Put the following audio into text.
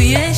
oh yeah.